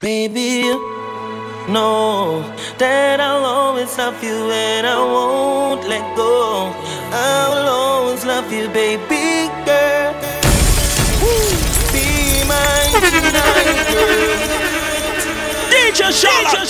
Baby, you know that I'll always love you and I won't let go. I'll always love you, baby girl. Be mine tonight, girl. DJ Shola,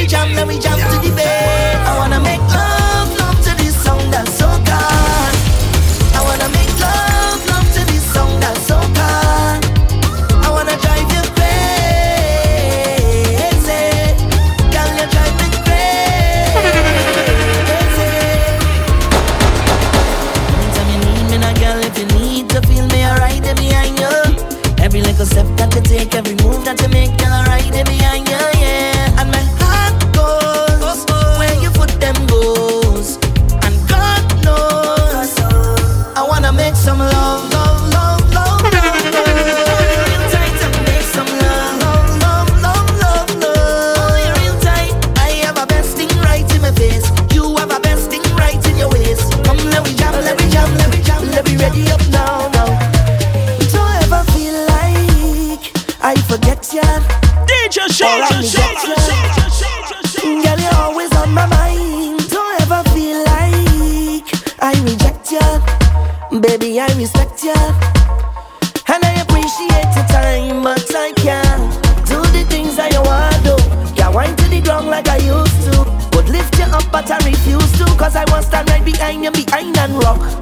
we jam, let me jump to the bed. I wanna make love.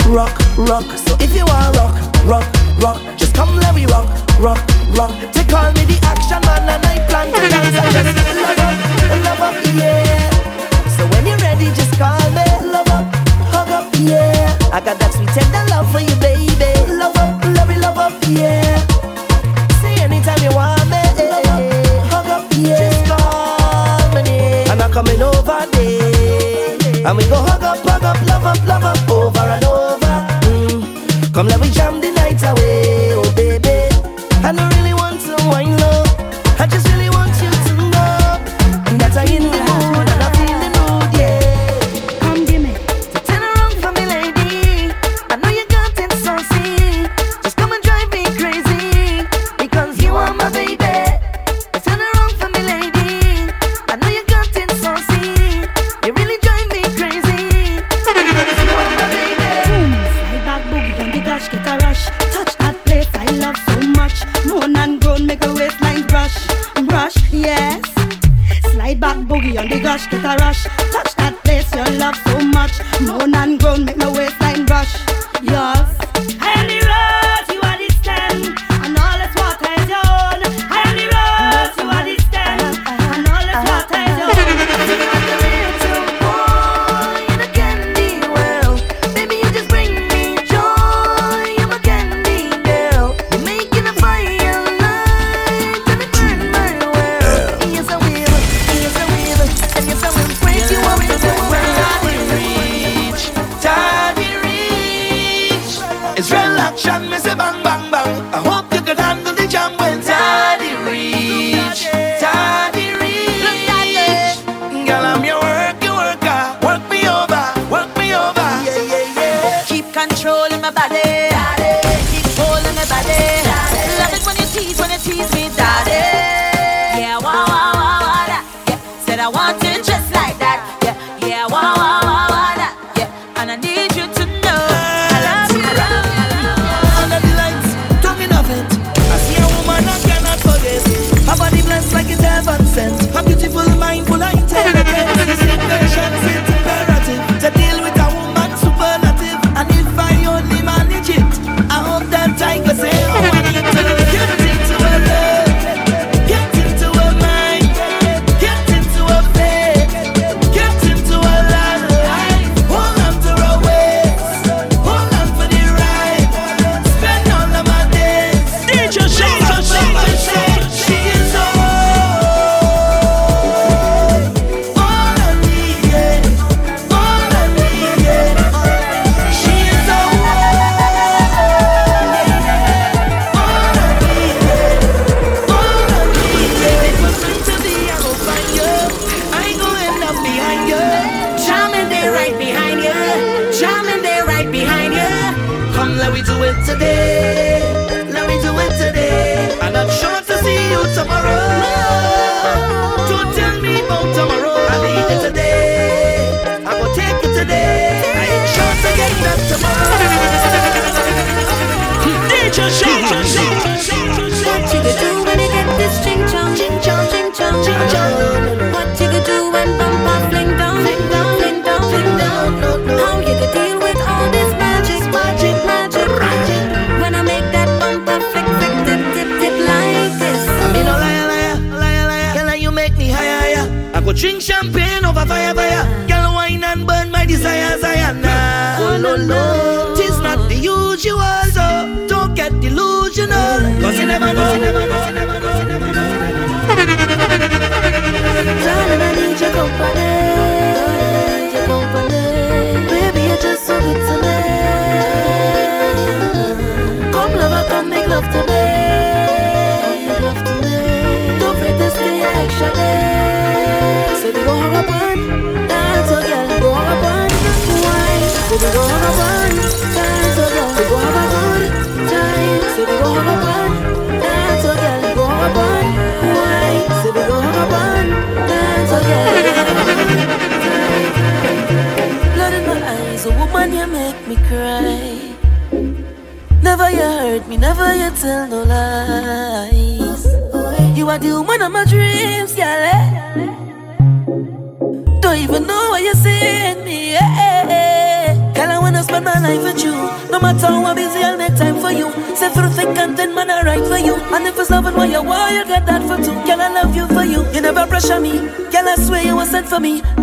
rock, rock. So if you want rock, rock, rock, just come let me rock, rock, rock. They call me the action man and I plan to dance. I just love up, love up, yeah. So when you're ready, just call me. Love up, hug up, yeah. I got that sweet tender love for you, baby. Love up, love it, love up, yeah. Say anytime you want me. Love up, hug up, yeah. Just call me. And I'm coming over there. And we go hug up, hug up, love up, love up let me jump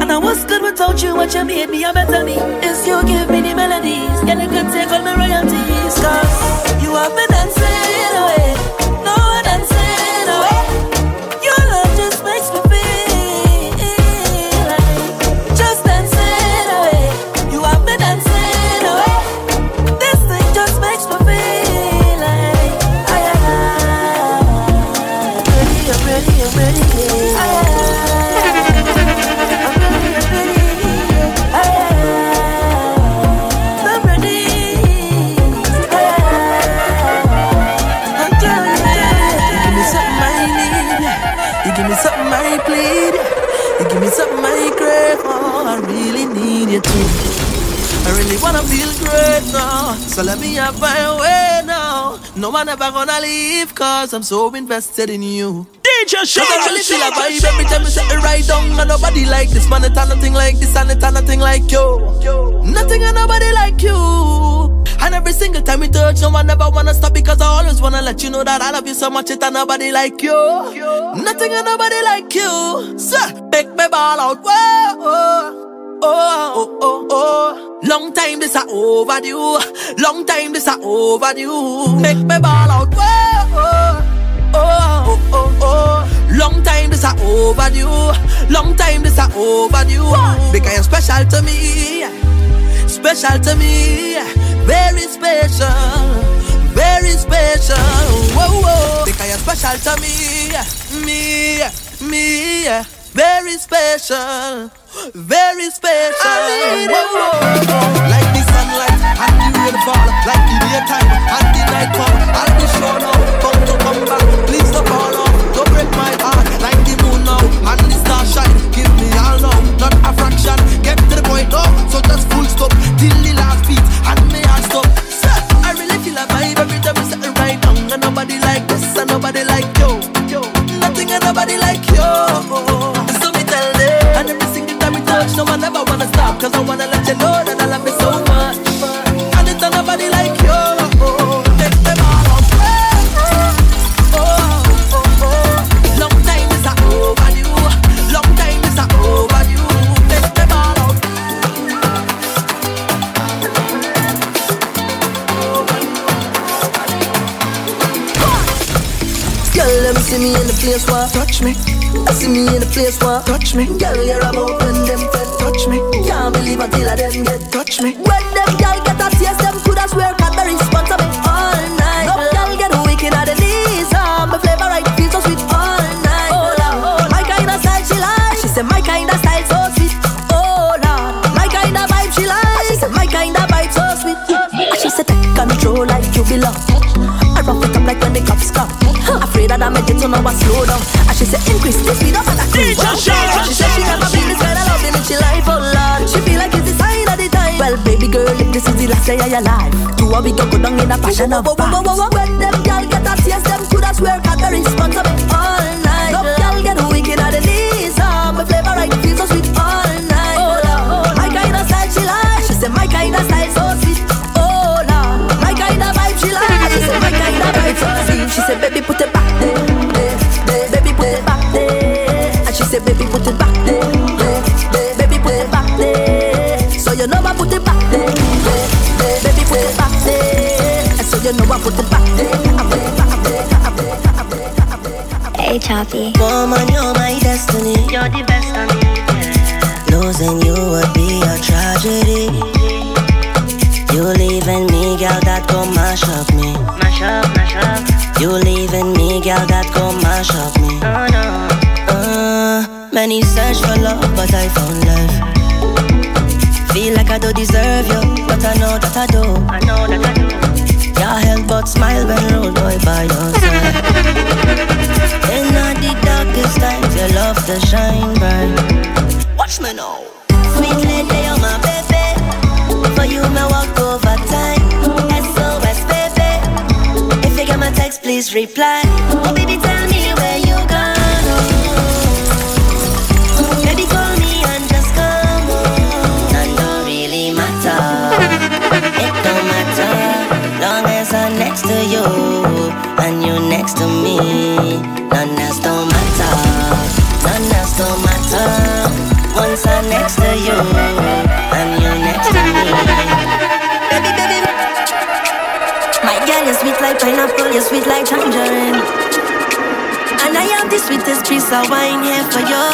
And I was good without you. What you made me a better me. Is you give me the melodies. Girl, you could take all my royalties. Cause you have been dancing away. No So let me have my way now. No one ever gonna leave, cause I'm so invested in you. DJ Cause I really feel a vibe every time you set it right down. And nobody like this, man. It's nothing like this, and it's nothing like you. Nothing and nobody like you. And every single time we touch, no one ever wanna stop because I always wanna let you know that I love you so much. It's nobody like you. Nothing and nobody like you. So, make me ball out. Whoa. Oh, oh, oh, oh. Long time this a overdue. Long time this a overdue. Make me ball out. Whoa, oh, oh, oh, oh. Long time this a overdue. Long time this a overdue. Because you're special to me. Special to me. Very special. Very special. Whoa, whoa. Because you're special to me. Me, me. Very special. Very special. Like the sunlight and the rainfall. Like the daytime and the nightfall. I'll be sure now. Come to come back. Please don't fall off. Don't break my heart. Like the moon now and the star shine. Give me all now. Not a fraction. Get to the point now. So just full stop. Till the last beat. And me heart stop. Sir, I really feel a vibe every time I set right down. And nobody like this and nobody like you. Nothing and nobody like you. Time we touch, no one ever wanna stop. Cause I wanna let you know that I love you so much. And it's nobody like you. Take them all off. Oh, oh, oh. Long time is overdue. Long time is overdue. Take them all out. Girl, let me see me in the place where touch me. I See me in the place where touch me. Girl, you're about when them fed touch me. Can't believe until I them get touch me. When them girl get a taste, them coulda swear Cadbury sponsor me all night. No girl get wicked at the knees. Um, my flavor right feel so sweet all night. Oh Lord, my kind of style she like. She said my kind of style so sweet. Oh Lord, my kind of vibe she like. She said my kind of vibe so sweet. And she said take control like you belong. I rough it up like when the cops come. Afraid that I make it so now I slow down. And she said increase the speed up and I cruise. She said she never last day of do what we go go down in a passion of. When them girl get a taste, them coulda swear got the response back there. Hey, Woman, you're my destiny. You're the best of me. Yeah. Losing you would be a tragedy. You leaving me, girl, that go mash up me. Mash up, mash up. You leaving me, girl, that go mash up me. Oh no. Uh, many search for love, but I found love. Feel like I don't deserve you, but I know that I do. I know that I do. But smile when road boy by your side. In the darkest times, your love to shine bright. Watch me now. Sweet lady, you're my baby. For you, me walk overtime. SOS, baby. If you get my text, please reply. Oh, baby, tell me where next to me. None else don't matter. None else don't matter. Once I'm next to you and you next to me. Baby, baby, my girl, you're sweet like pineapple, you're sweet like tangerine. And I have the sweetest piece of wine here for you.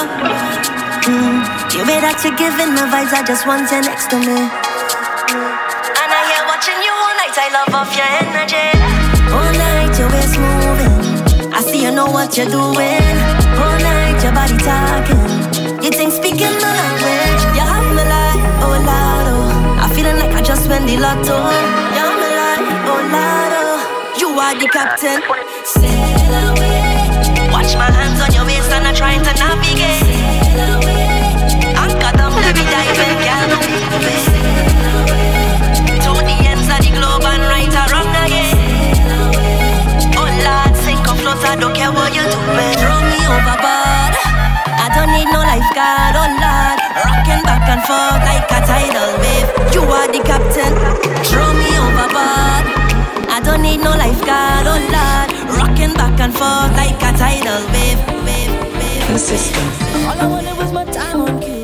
Mm, you way that you're giving the vibes, I just want you next to me. And I hear watching you all night, I love off your energy. What you're doing. All night, your body talking. You think speaking my language. You have me like, oh Lord, oh. I'm feeling like I just won the lotto. You have me like, oh Lord, oh. You are the captain. Sail away. Watch my hands on your waist and I'm trying to navigate. Sail away. Anchor down, let me dive in, girl, be moving. To the ends of the globe and right around again. Oh Lord, sink or float, I don't care what overboard. I don't need no lifeguard, oh Lord. Rocking back and forth like a tidal wave. You are the captain. Throw me overboard. I don't need no lifeguard, oh Lord. Rocking back and forth like a tidal wave. wave, wave. Consistent. All I wanted was my time on cue.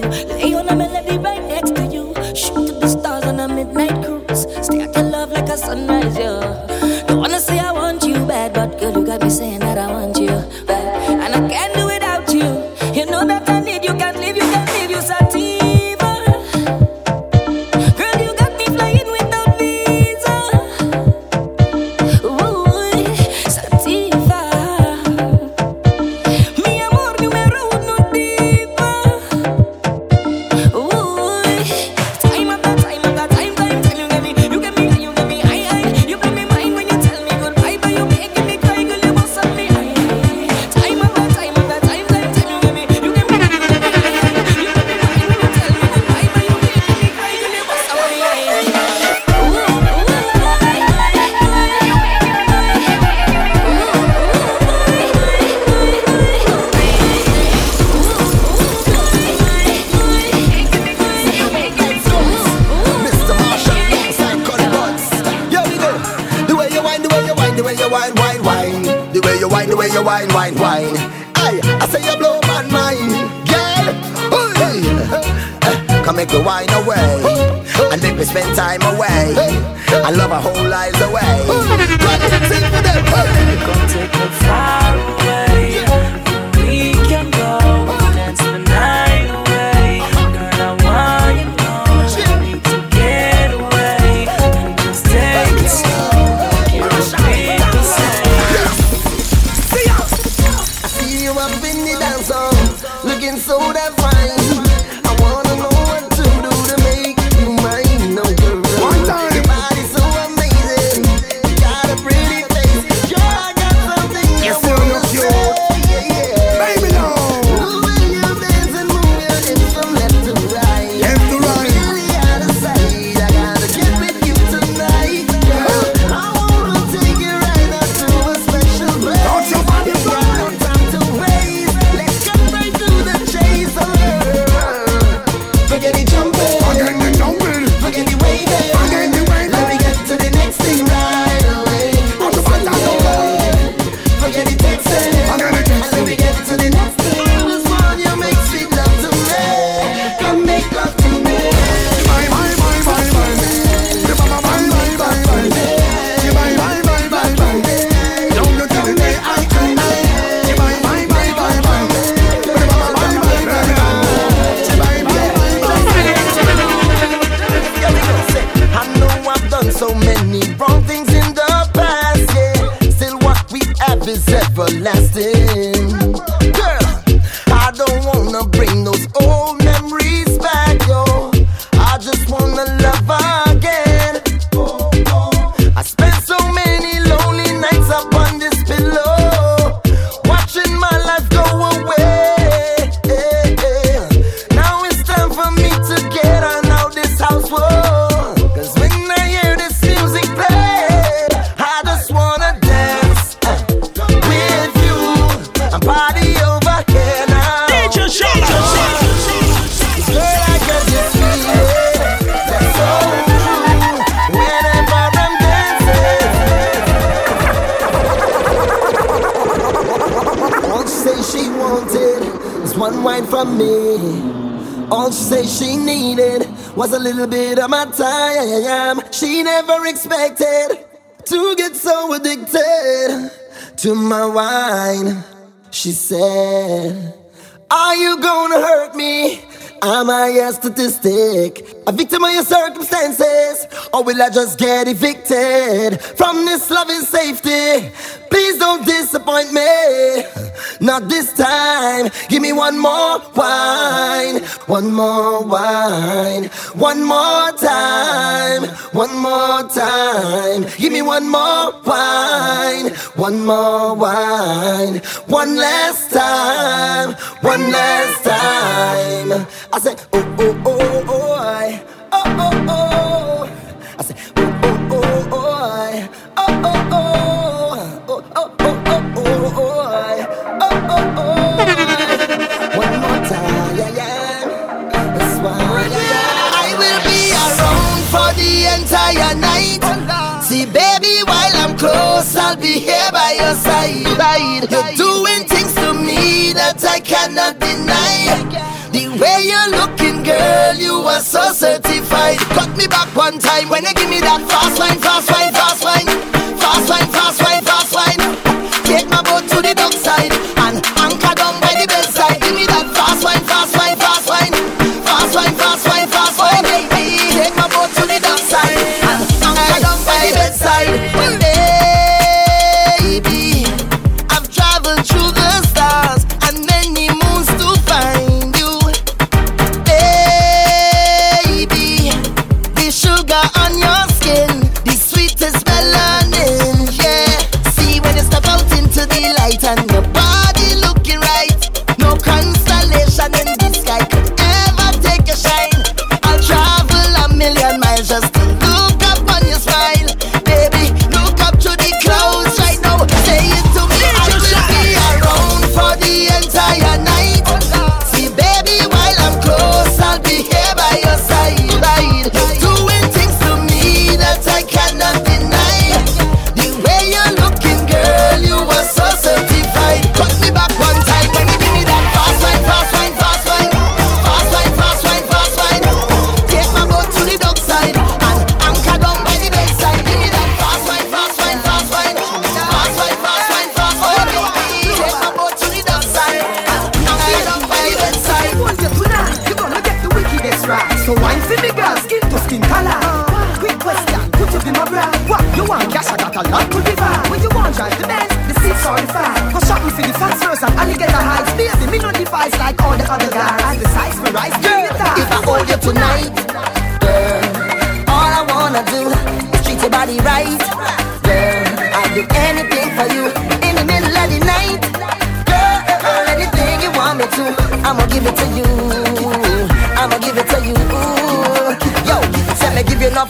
Dance looking so damn Will I just get evicted from this loving safety? Please don't disappoint me. Not this time. Give me one more wine. One more wine. One more time. One more time. Give me one more wine. One more wine. One last time. One last time. I said, oh, oh, oh. I'll be here by your side. You're doing things to me that I cannot deny. The way you're looking, girl, you are so certified. Cut me back one time when you give me that fast line, fast line, fast.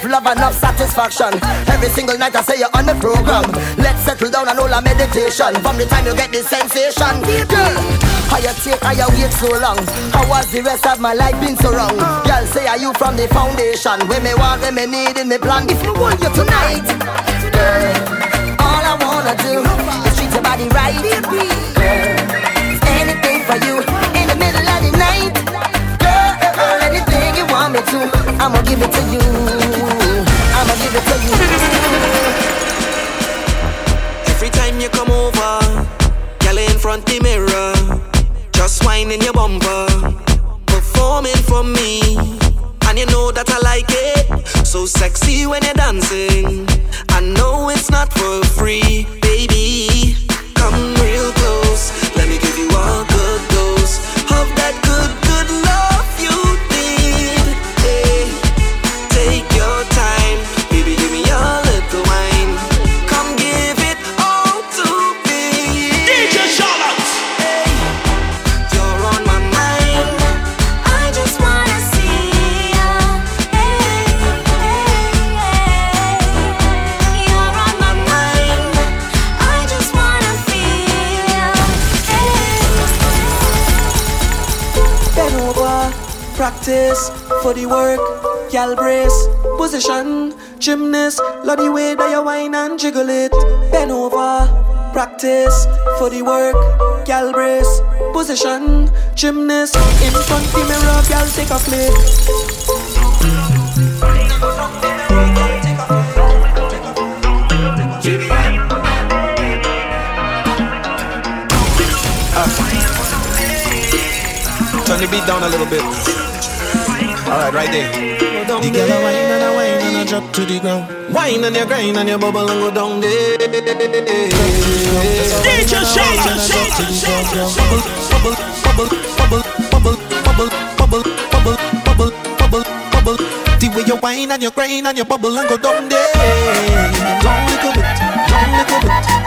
love and love satisfaction. Every single night I say you're on the program. Let's settle down and hold a meditation. From the time you get this sensation, girl. How you take, how you wait so long? How was the rest of my life been so wrong? Girl, say are you from the foundation? Where me want, where me need, in me plan. If me want you tonight, girl. All I wanna do is treat your body right. Girl, anything for you in the middle of the night, girl. Anything you want me to, I'ma give it to you. front the mirror, just whining your bumper, performing for me. And you know that I like it, so sexy when you're dancing. I know it's not for free, baby. Come real close, let me give you a good dose of that good, good. practice for the work. Gal brace, position, gymnast. Love the way that you whine and jiggle it. Bend over, practice for the work. Gal brace, position, gymnast. In front the mirror, gal take a flick. Uh, turn the beat down a little bit. Alright, right there. The girl a wine and a wine and a drop to the ground. Wine and your grind and your bubble and go down there. DJ Shala, Shala, Shala, bubble, bubble, bubble, bubble, bubble, bubble, bubble, bubble, bubble, bubble. The way you wine and your grind and your bubble and go down there. Down little bit, down little bit.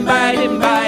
di dambe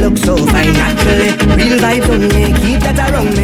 look so fine, naturally. Real vibes only, keep that around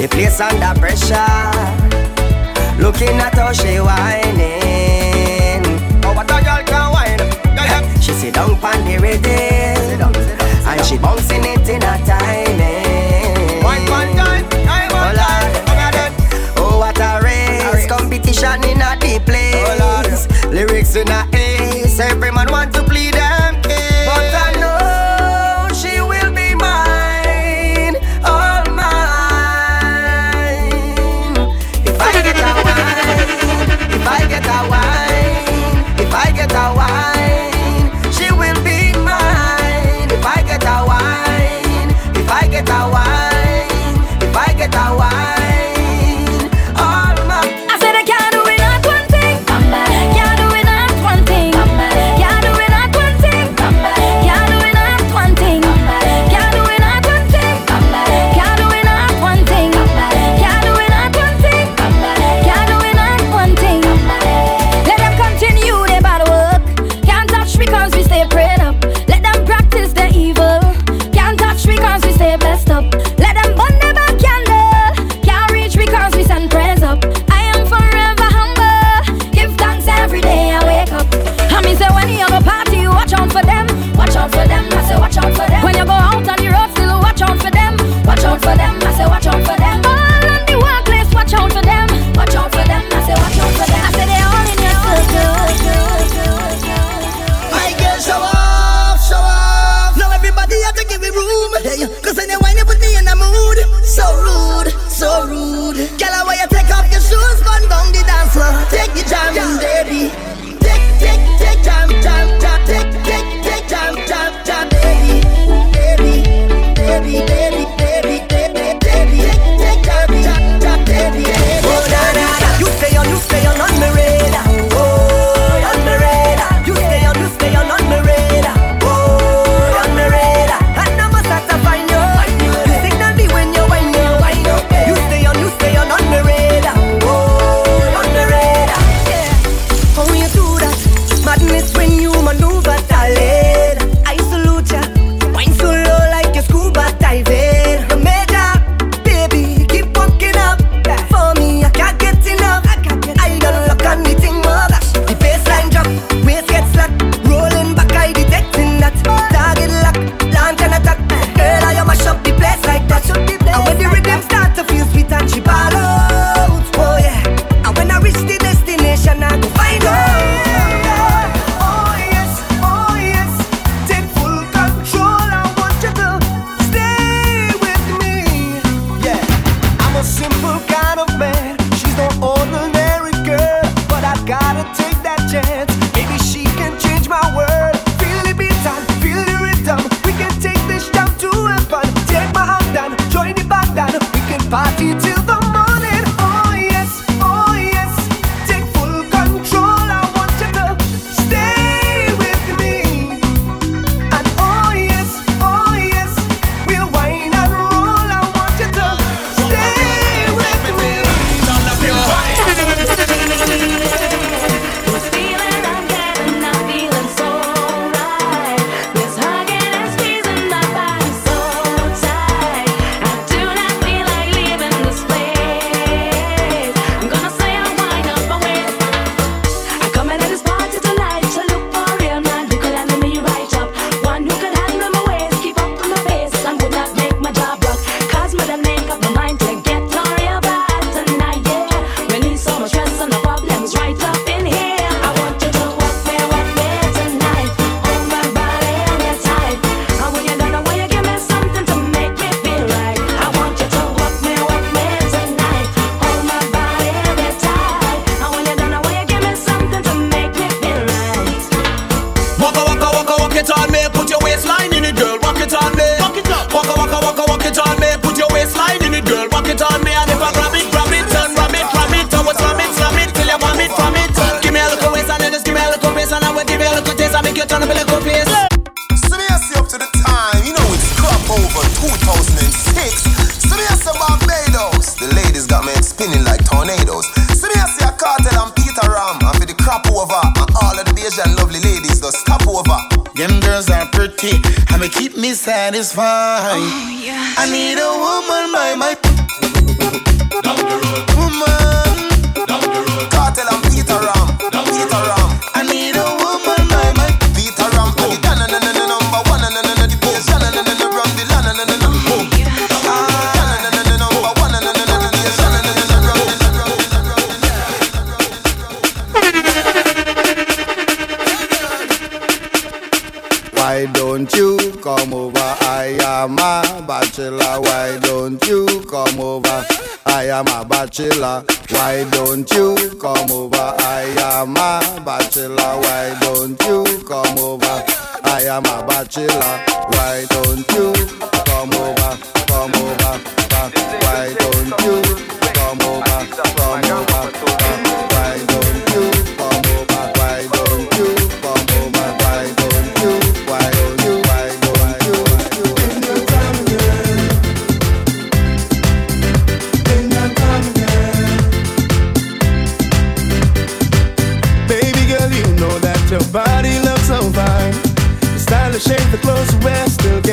The place under pressure. Looking at how she whining. Oh, but a girl can whine. She sit down on the rhythm, and she bouncing it in a timing. One, one time, time, one time. Oh, what a race! Competition in a deep place. Lyrics in a ace, every man want to come over? I am a bachelor, why don't you come over? I am a bachelor, why don't you come over? I am a bachelor, why don't you come over? I am a bachelor, why don't you come over? Come over, why don't you come over?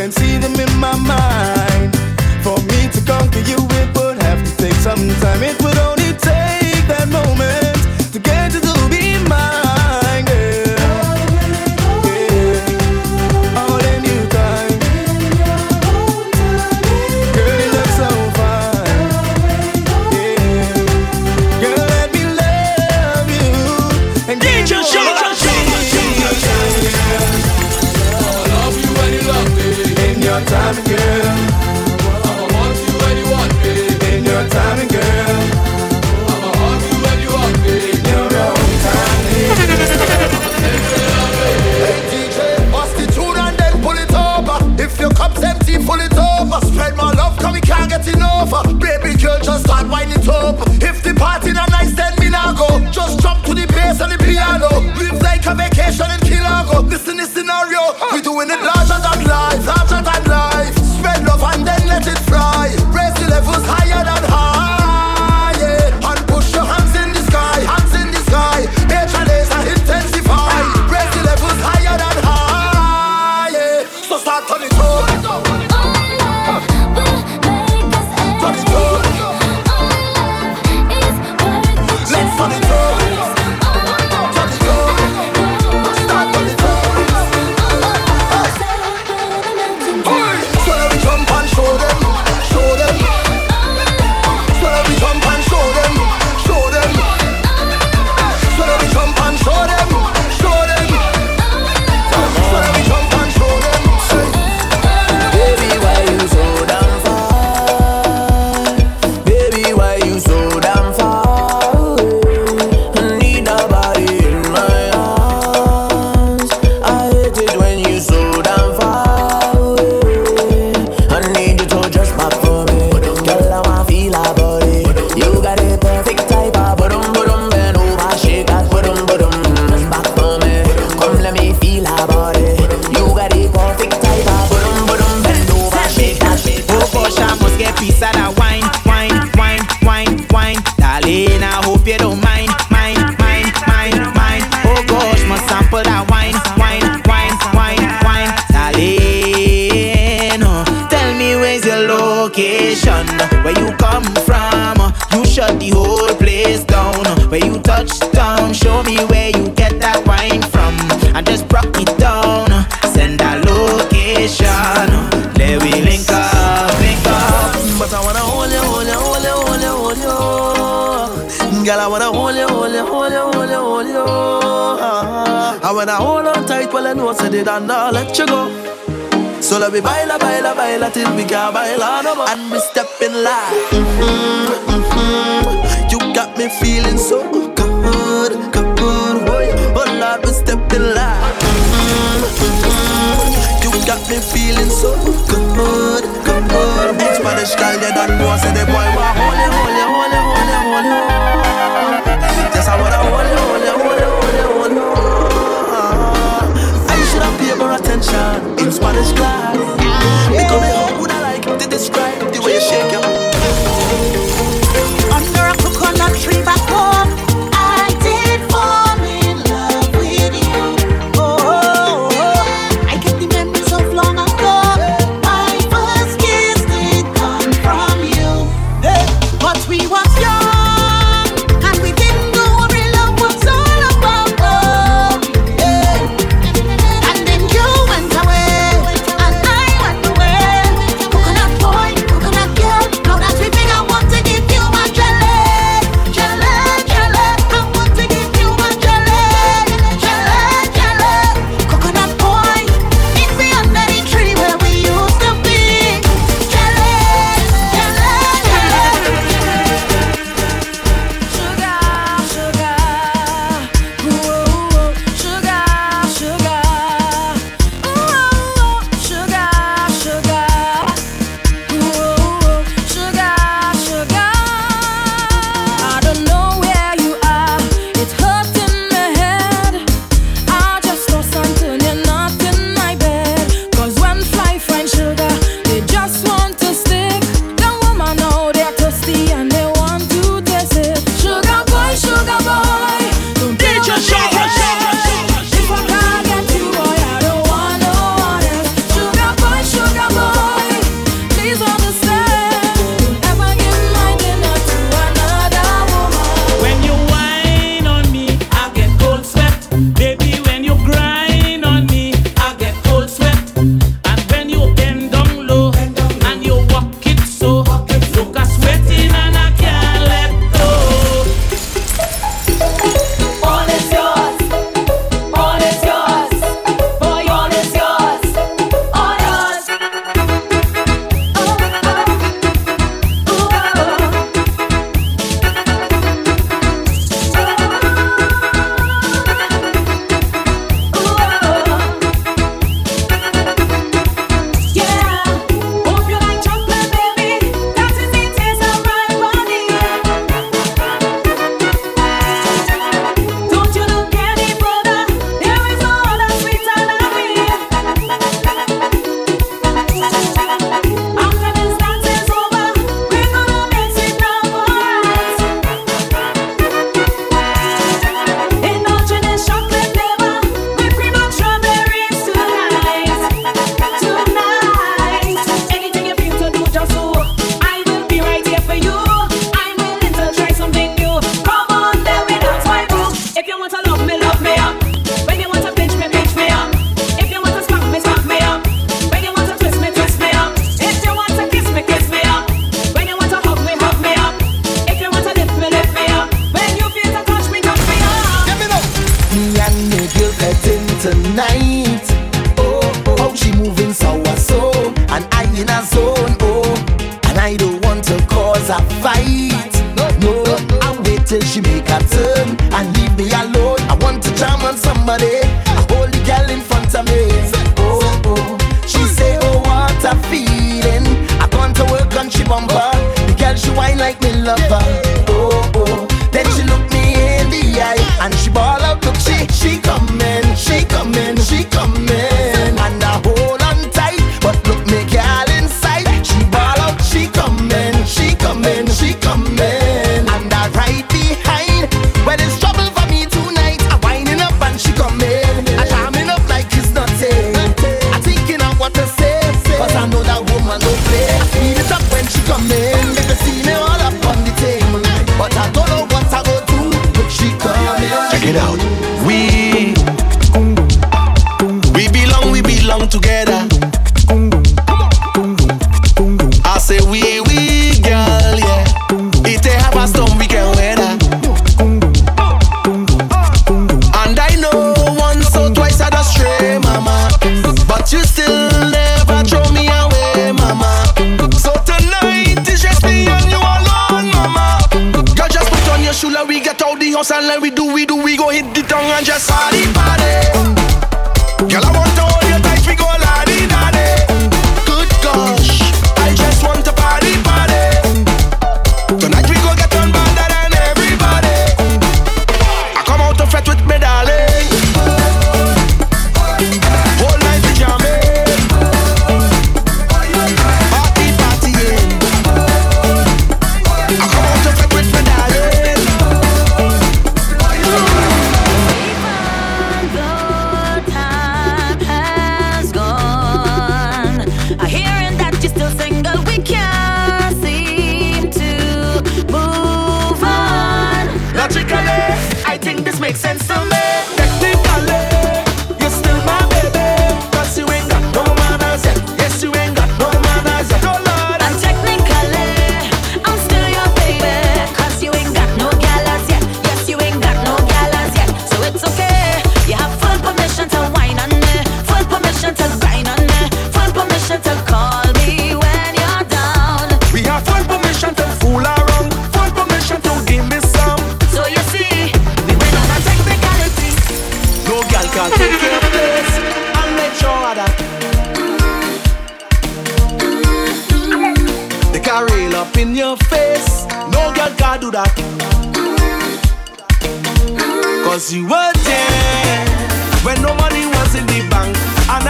and see them in my mind. For me to conquer you, it would have to take some time. It would only take that moment. getting over. Baby girl, just start winding it up. If the party not nice, then me not go. Just jump to the bass and the piano. Live like a vacation in Kilago. Listen, this scenario, we doing it live. So we baila, baila, baila till we can't baila no more. And we step in like, mm-hmm. You got me feeling so good, good, oh yeah. Lord, we step in like, mm-hmm. You got me feeling so good, good. Hey, Spanish girl, you done know, say the boy want hold you, hold you, hold you, hold you, hold you. Just I wanna hold you, hold you, hold you, hold you, hold you. I should have paid more attention in Spanish class.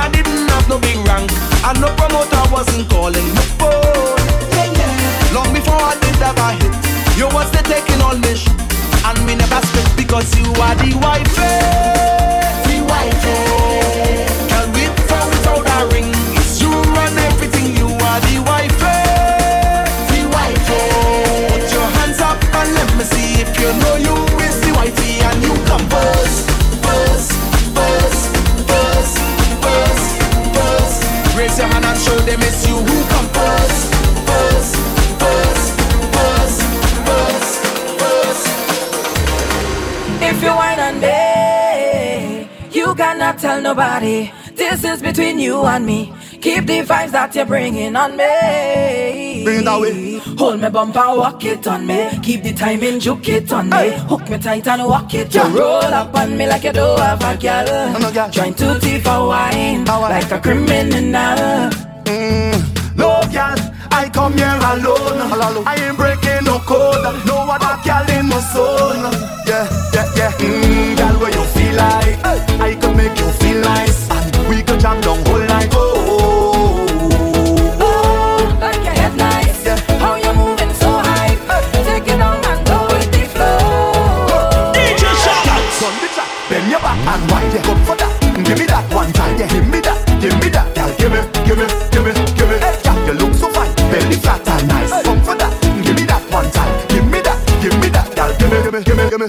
I didn't have no big rank, and no promoter wasn't calling me phone. Yeah, yeah. Long before I did that, I hit. You was the taking all this, and me never spit because you are the wife. tell nobody. This is between you and me. Keep the vibes that you're bringing on me. Bring it that way. Hold me bumper, walk it on me. Keep the timing, juke it on me. Hook me tight and walk it. Yeah. You roll up on me like you do have a girl. No, no, girl. Trying to tea for wine, like a criminal. Mm. No, girl, I come here alone. alone. I ain't breaking cold. No other girl in my soul. Yeah, yeah, yeah. Mmm, girl, where you feel like I can make you feel nice, and we can jam down whole night. Oh.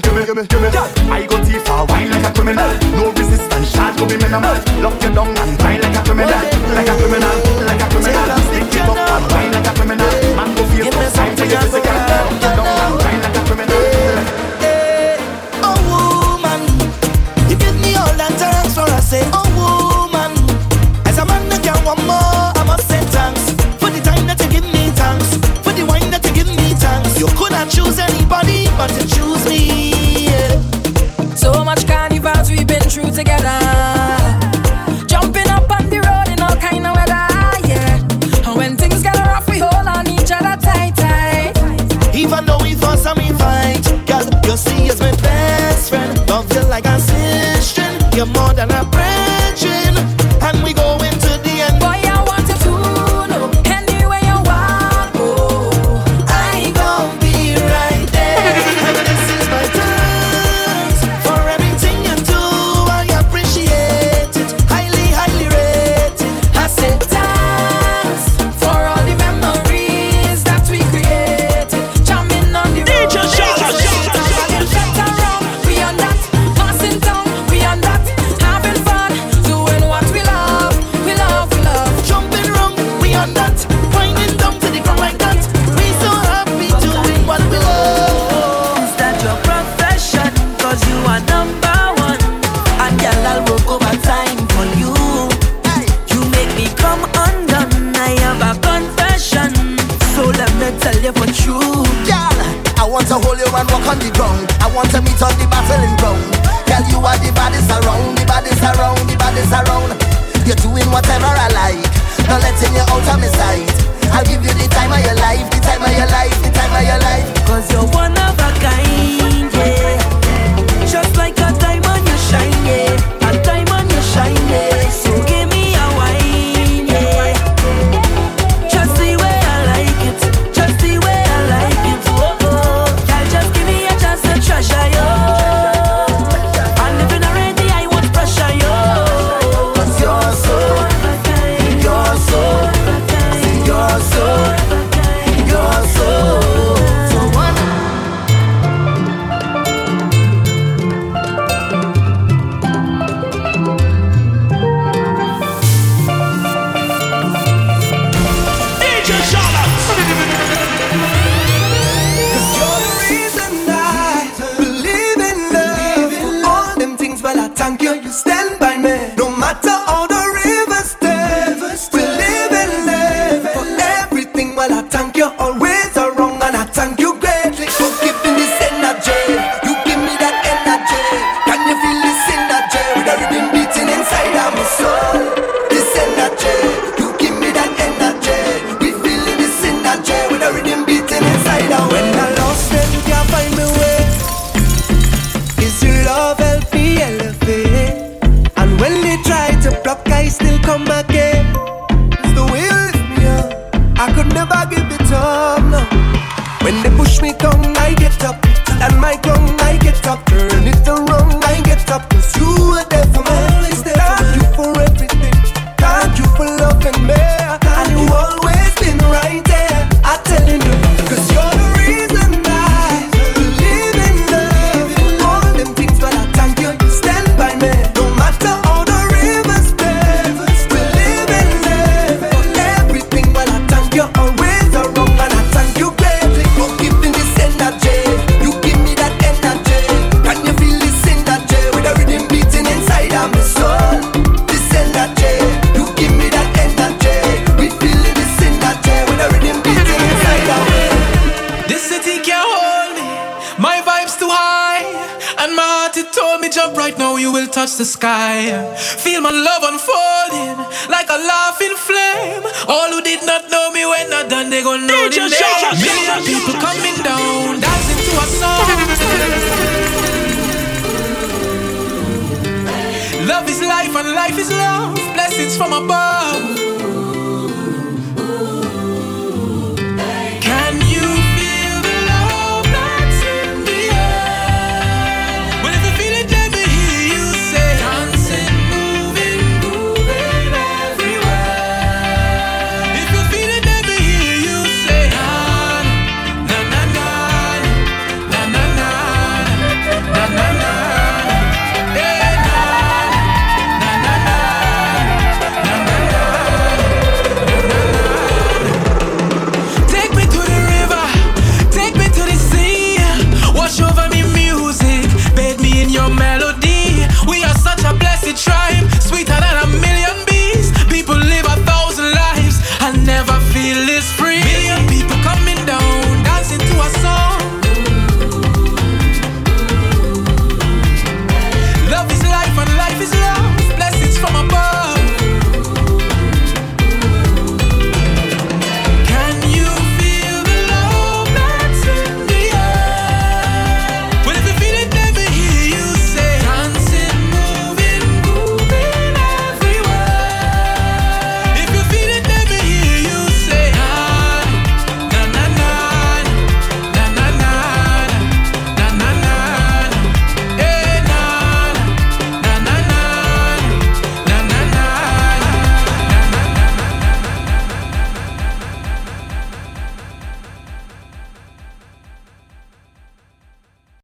gimme, gimme, gimme, gimme. I go too far, wine like a criminal. No resistance, charge go be minimal. Lock your down and wine like a criminal, like a criminal, like a criminal. Stick it up and wine like a criminal. Man go feel no sign to your physical. together.